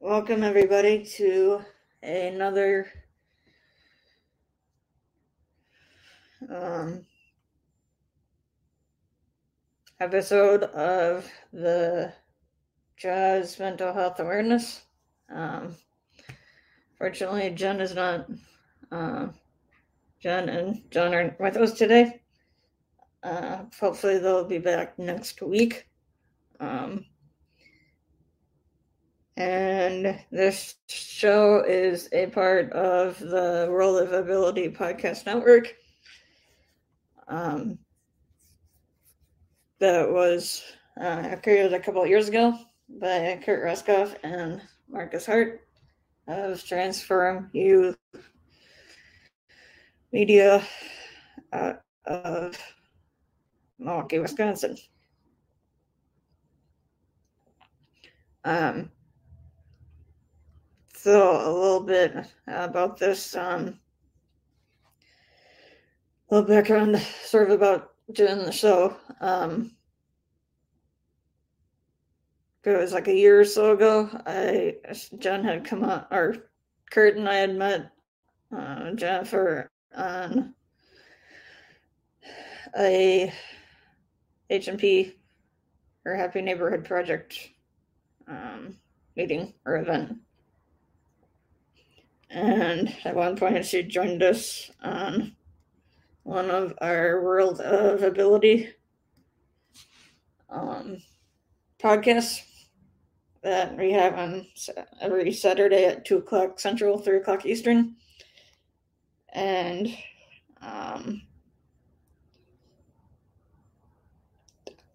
Welcome, everybody, to another um, episode of the JAW's Mental Health Awareness. Um, fortunately, Jen is not. Uh, Jen and John are with us today. Uh, hopefully, they'll be back next week. Um, and this show is a part of the World of Ability podcast network. Um, that was uh, created a couple of years ago by Kurt Ruskoff and Marcus Hart of Transform Youth Media uh, of Milwaukee, Wisconsin. Um, so a little bit about this, um, a little background, sort of about doing the show. Um, it was like a year or so ago. I John had come on, or Kurt and I had met uh, Jennifer on a HNP or Happy Neighborhood Project um, meeting or event. And at one point, she joined us on one of our World of Ability um, podcasts that we have on every Saturday at 2 o'clock Central, 3 o'clock Eastern. And um,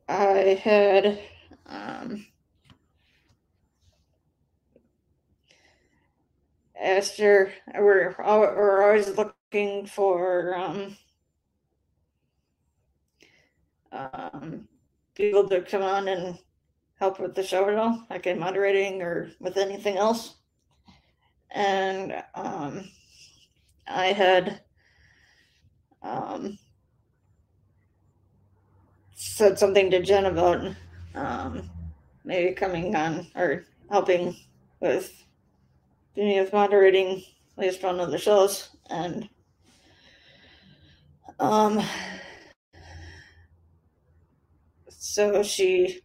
I had um, asked her, we're, we're always looking for um, um, people to come on and help with the show at all, like in moderating or with anything else. And um, I had um, said something to Jen about um, maybe coming on or helping with doing with moderating at least one of the shows and um so she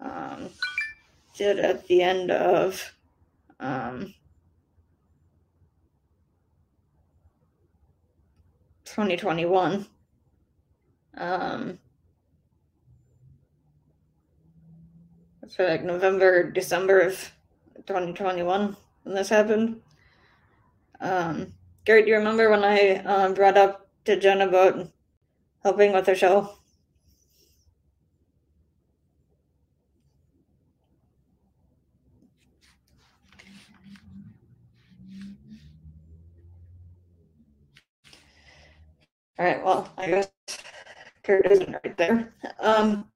um did at the end of um 2021 um, so like November, December of 2021 when this happened. Um, Gary, do you remember when I um, brought up to Jen about helping with the show? All right, well, I guess Kurt isn't right there. Um,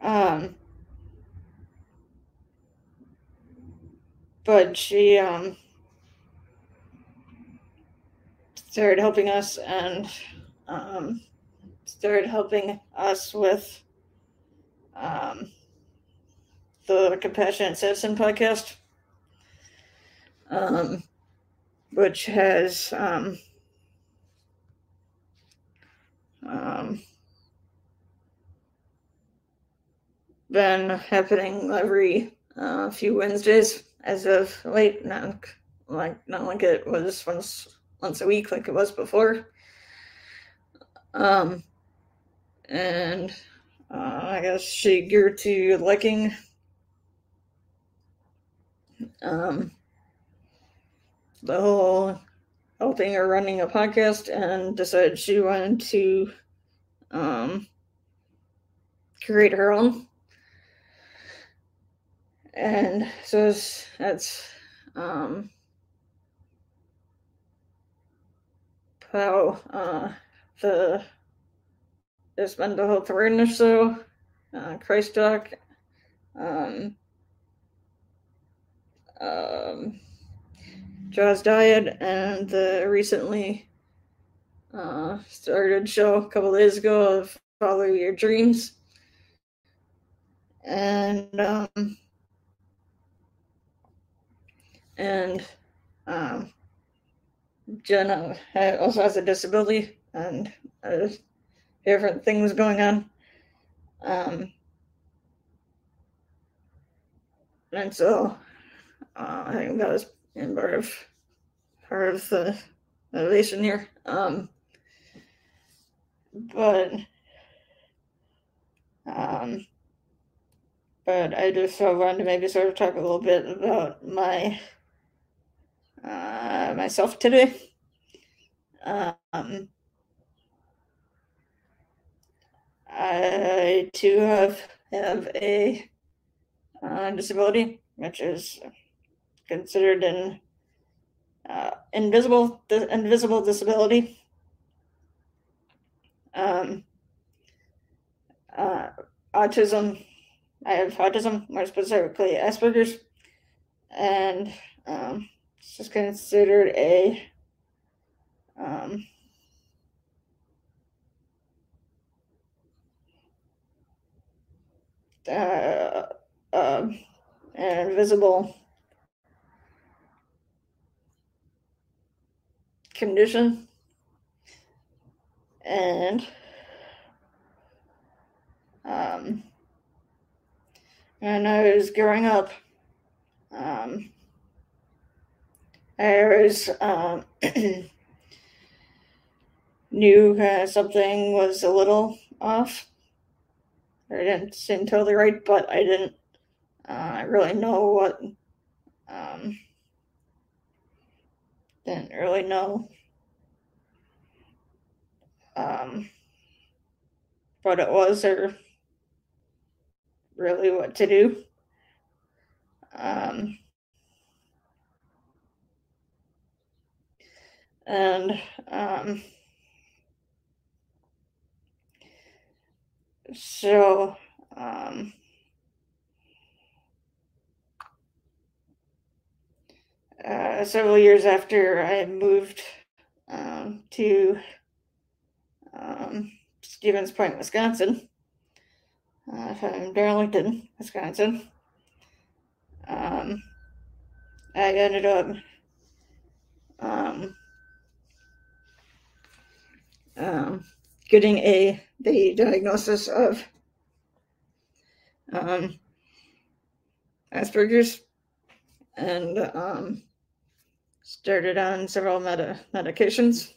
um, but she um, started helping us and um, started helping us with um, the Compassionate Citizen podcast. Um, which has um, been happening every uh, few Wednesdays as of late. Not like not like it was once once a week like it was before. Um, and uh, I guess she geared to liking um, the whole helping her running a podcast and decided she wanted to um, create her own. And so that's um, how uh, the this mental health awareness show, uh, Christ Talk, um, um, Jaws Diet and the recently uh, started show a couple days ago of follow your dreams, and um, and um, Jenna also has a disability and uh, different things going on. Um, and so uh, I think that was part of part of the motivation here. Um, but um, but I just of wanted to maybe sort of talk a little bit about my uh, myself today. Um, I too have have a uh, disability, which is considered an uh, invisible invisible disability. Um, uh, autism. I have autism, more specifically Asperger's, and um, it's just considered a um, uh, uh, invisible condition. And um, and I was growing up um, I was um, knew uh, something was a little off it didn't seem totally right but I didn't uh, really know what um, didn't really know um, what it was or really what to do. Um, and um, so um, uh, several years after I moved um, to um, Stevens Point, Wisconsin, uh, from Darlington, Wisconsin. Um, I ended up um, getting a the diagnosis of um, Asperger's and um, started on several meta- medications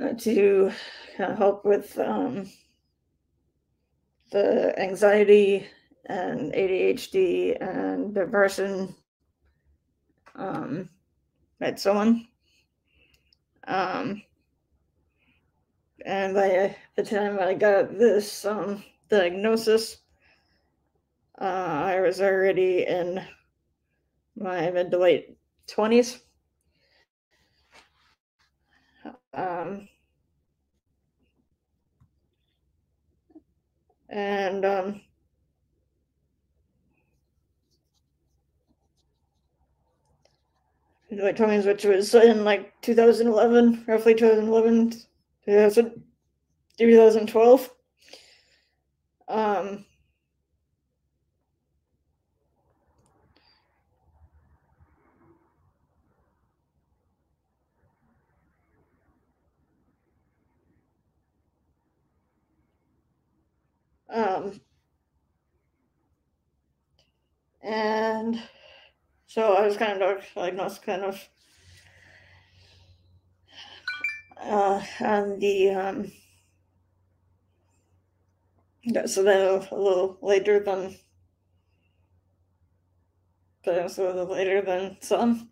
uh, to uh, help with um, the anxiety and ADHD and depression um, and so on. Um, and by the time I got this um, diagnosis, uh, I was already in my mid to late 20s. Um, and um, late 20s, which was in like 2011, roughly 2011, 2012. Um, Um, and so I was kind of like, diagnosed kind of uh, on the um, so then a little later than but also a little later than some.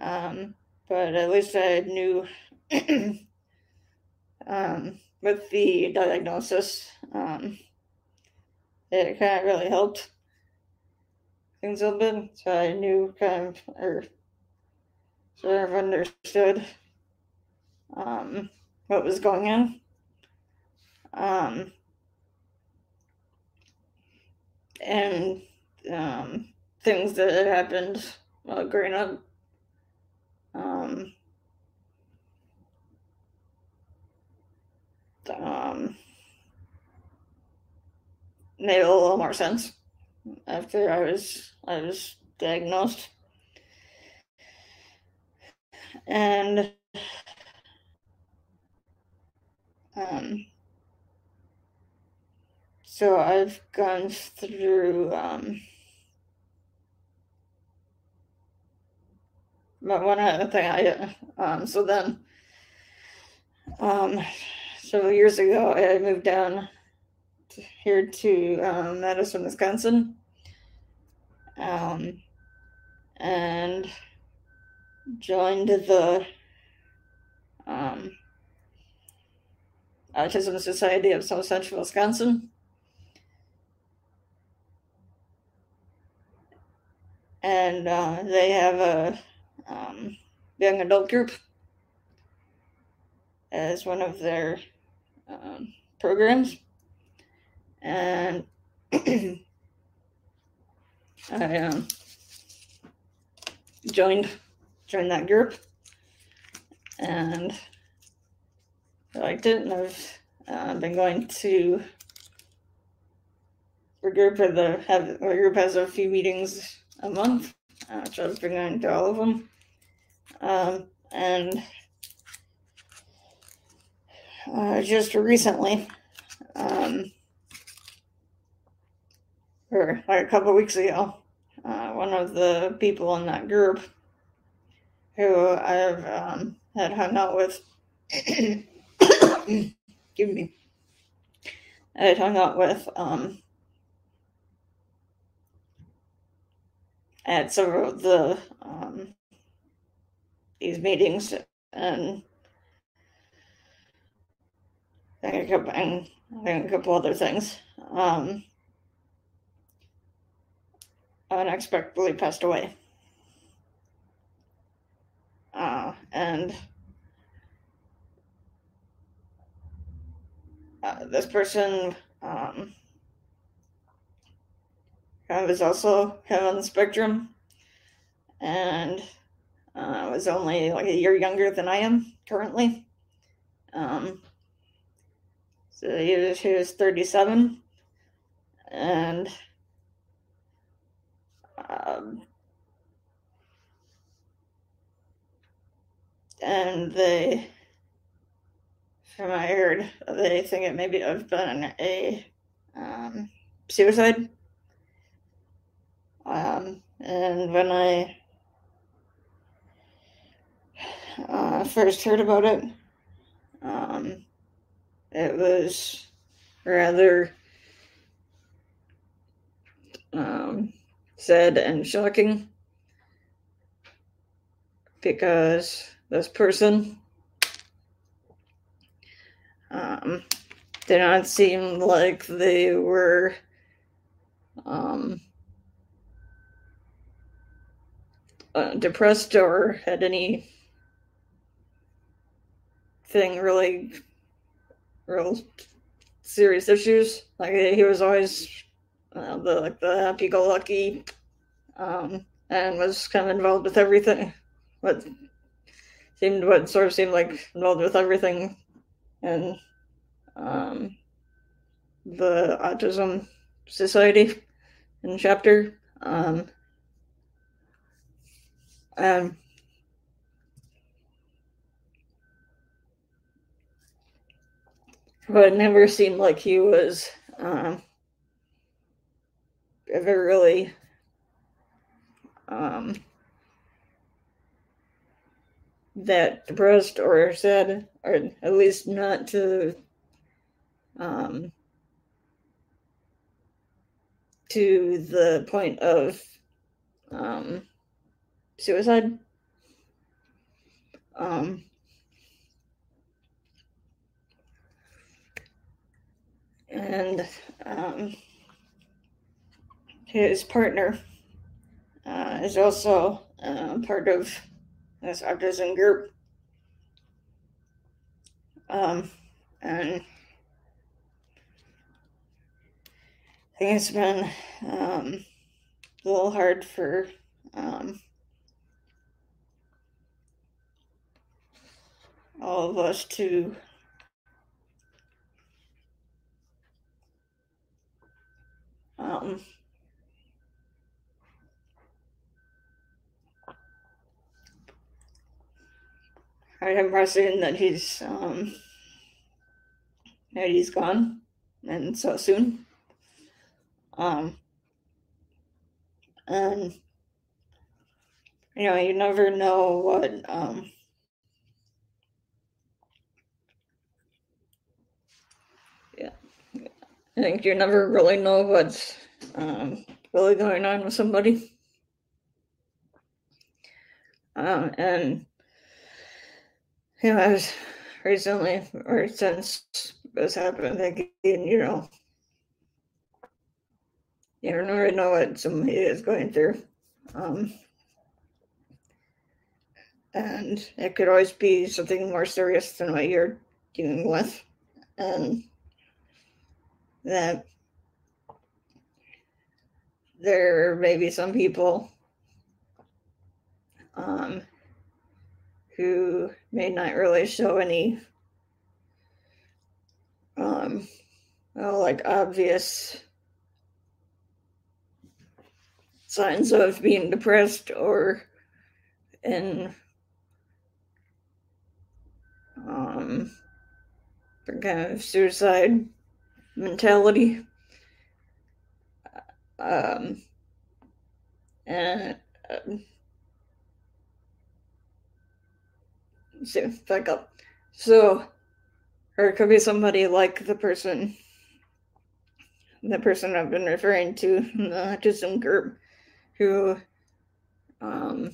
Um, but at least I knew um, with the diagnosis um, it kind of really helped things a little bit. So I knew kind of, or sort of understood um, what was going on. Um, and um, things that had happened while growing up. Um, um, made a little more sense after I was I was diagnosed, and um, so I've gone through um, but one other thing I um, so then um, several years ago I moved down to, here to um, Madison, Wisconsin, um, and joined the um, Autism Society of South Central Wisconsin. And uh, they have a um, young adult group as one of their um, programs. And I um, joined joined that group and I and I've uh, been going to our group. Of the have group has a few meetings a month, uh, which I've been going to all of them, um, and uh, just recently, um, or like a couple weeks ago, uh, one of the people in that group who I've um, had hung out with give me. I hung out with um, at several of the um, these meetings and a couple, and a couple other things. Um, unexpectedly passed away. Uh, and uh, this person um, kind of is also kind of on the spectrum and uh, was only like a year younger than I am currently. Um, so he was, he was 37 and um, and they I heard, they think it maybe have been a um, suicide. Um, and when I uh, first heard about it, um, it was rather um, sad and shocking because this person um, did not seem like they were um, uh, depressed or had any thing really real serious issues. Like he was always uh, the like the happy-go-lucky, um, and was kind of involved with everything. What seemed what sort of seemed like involved with everything and um, the Autism Society and chapter. Um, and but it never seemed like he was um, ever really um, that depressed or sad, or at least not to um, to the point of um, suicide. Um, and um, his partner uh, is also uh, part of this autism group. Um, and I think it's been um, a little hard for um, all of us to Um, I am pressing that he's um, that he's gone and so soon. Um, and you know, you never know what um, yeah, I think you never really know what's um, really going on with somebody. Um, and you know, I was recently or since this happened again, you know, you don't really know what somebody is going through. Um, and it could always be something more serious than what you're dealing with. And that there may be some people um, who may not really show any um, well, like obvious signs of being depressed or in um, kind of suicide mentality. Um, and um, so back up. So, or it could be somebody like the person, the person I've been referring to in the autism group, who, um,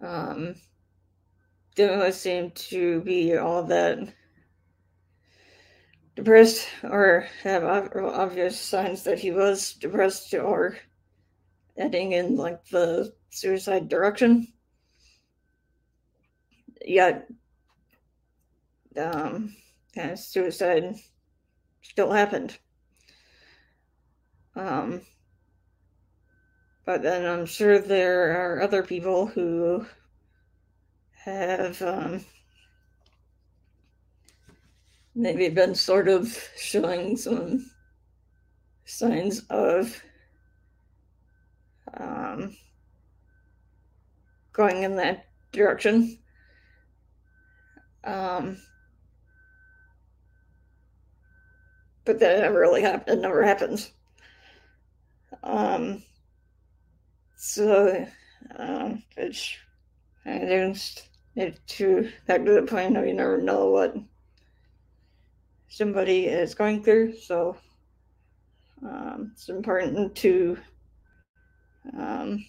um, didn't seem to be all that depressed or have obvious signs that he was depressed or heading in like the suicide direction yet um, of suicide still happened. Um, but then I'm sure there are other people who have um, maybe been sort of showing some signs of um, going in that direction. Um, but that never really happened. It never happens. Um, so um, it's I it to back to the point of you never know what somebody is going through. So um, it's important to um,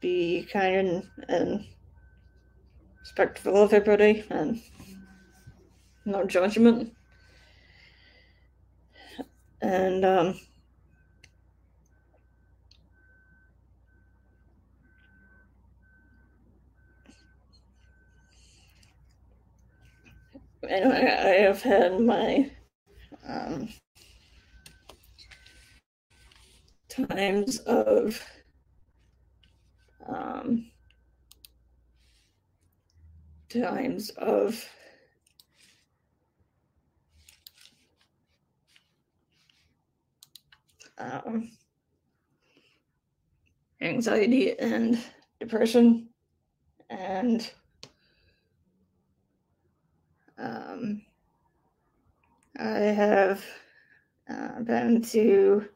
be kind and, and respectful of everybody and no judgment. And um, anyway, I have had my um, times of um, times of um, anxiety and depression and um, I have uh, been to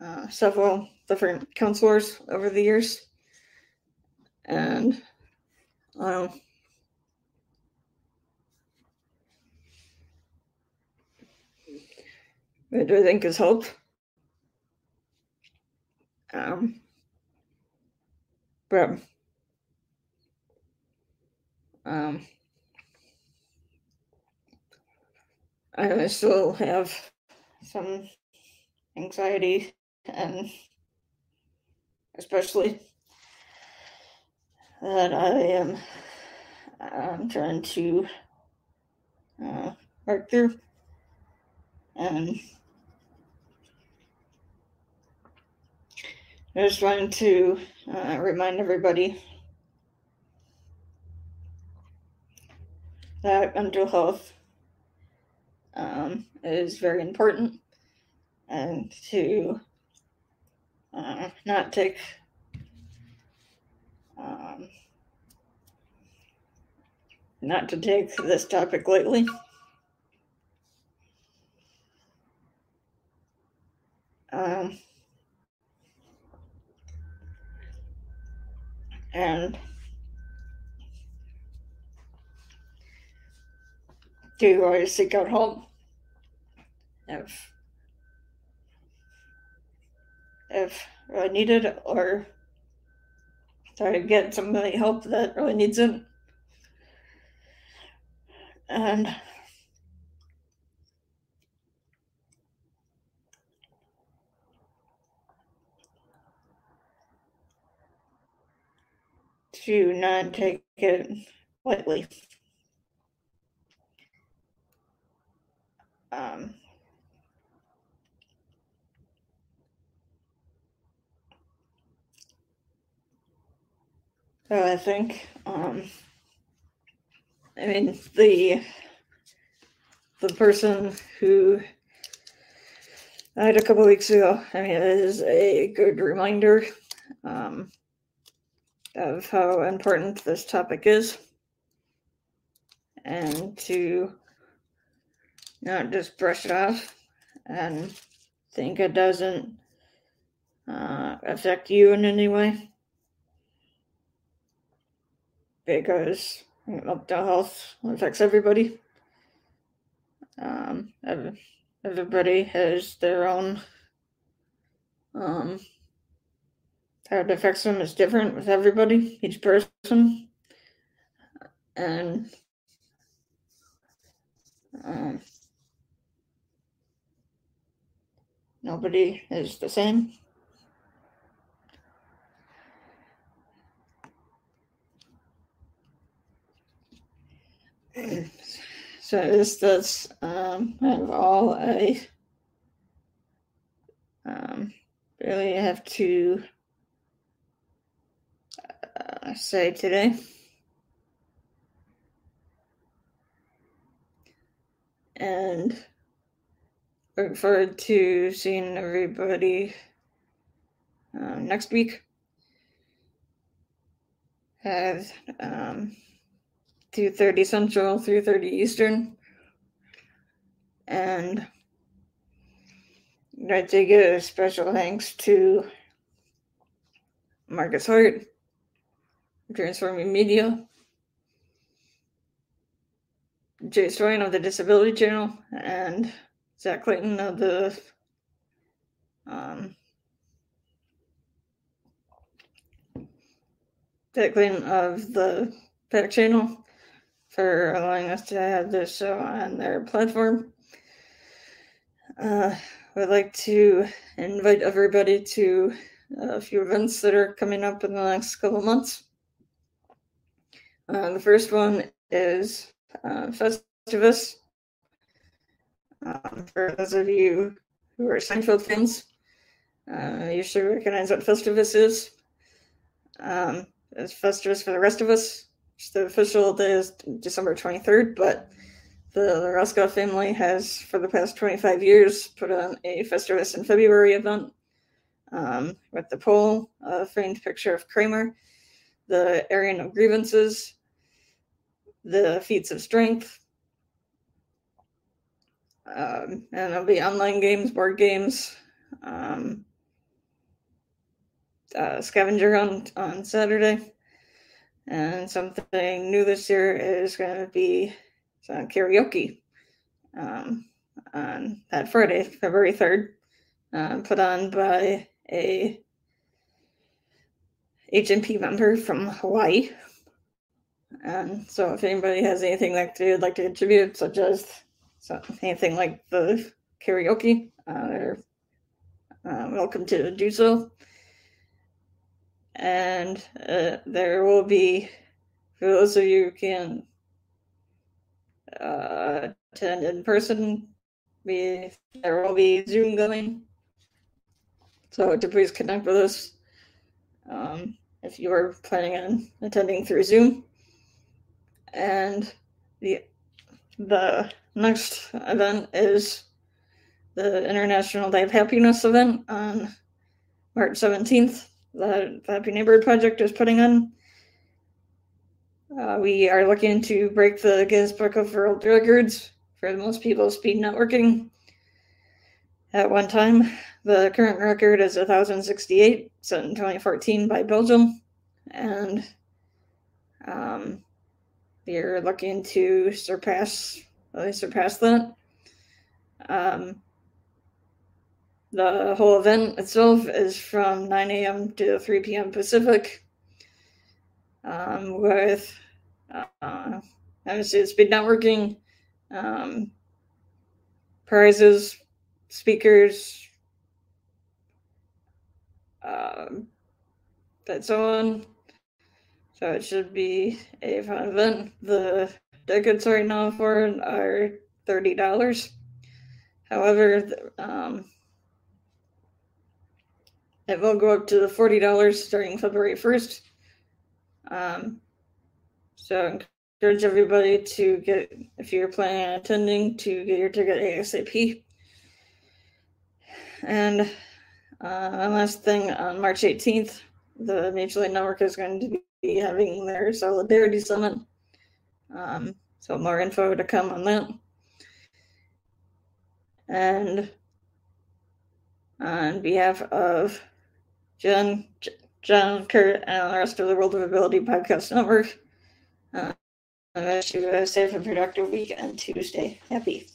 uh, several different counselors over the years. And um, Do I think is hope? Um, but um, I still have some anxiety and especially that I am I'm trying to uh, work through and I just wanted to uh, remind everybody that mental health um, is very important and to uh, not take um, not to take this topic lightly. Um, and to always seek out help if if need it or try to get somebody help that really needs it and to not take it lightly. Um, so I think, um, I mean, the the person who died a couple weeks ago, I mean, it is a good reminder um, of how important this topic is. And to not just brush it off and think it doesn't uh, affect you in any way because mental health affects everybody. Um, everybody has their own um, how it affects them is different with everybody, each person, and um, nobody is the same. So this does um, have all I um, really have to uh, say today. And look forward to seeing everybody um, next week. At um, 2.30 Central, 3.30 Eastern. And I'd like to give a special thanks to Marcus Hart, Transforming Media, Jay Stoyan of the Disability Channel, and Zach Clayton of the um, Zach Clayton of the PAC Channel for allowing us to have this show on their platform. Uh, I'd like to invite everybody to a few events that are coming up in the next couple months. Uh, the first one is uh, Festivus. Um, for those of you who are Seinfeld fans, uh, you should recognize what Festivus is. Um, it's Festivus for the rest of us. The official day is December 23rd, but the, the Roscoe family has, for the past 25 years, put on a Festivus in February event um, with the pole, a framed picture of Kramer, the airing of grievances, the feats of strength, um, and it'll be online games, board games, um, uh, scavenger hunt on Saturday. And something new this year is going to be karaoke um, on that Friday, February 3rd, uh, put on by a HNP member from Hawaii. And so if anybody has anything that they would like to contribute, such as so anything like the karaoke, uh, they're uh, welcome to do so and uh, there will be for those of you who can uh, attend in person there will be zoom going. So to please connect with us um, if you are planning on attending through zoom. And the the next event is the International Day of Happiness event on March 17th. The Happy Neighborhood Project is putting on. Uh, we are looking to break the Guinness Book of World Records for the most people speed networking at one time. The current record is 1,068, set in 2014 by Belgium. And um, we're looking to surpass, really surpass that. Um, the whole event itself is from 9 a.m. to 3 p.m. Pacific um, with uh, obviously speed networking, um, prizes, speakers, um, and so on. So it should be a fun event. The tickets right now for are thirty dollars. However, um, it will go up to the forty dollars starting February first. Um, so encourage everybody to get if you're planning on attending to get your ticket ASAP. And uh, one last thing on March 18th, the Mutual Aid Network is going to be having their Solidarity Summit. Um, so more info to come on that. And on behalf of Jen, John, Kurt, and the rest of the World of Ability Podcast Network, uh, I wish you a safe and productive week on Tuesday. Happy.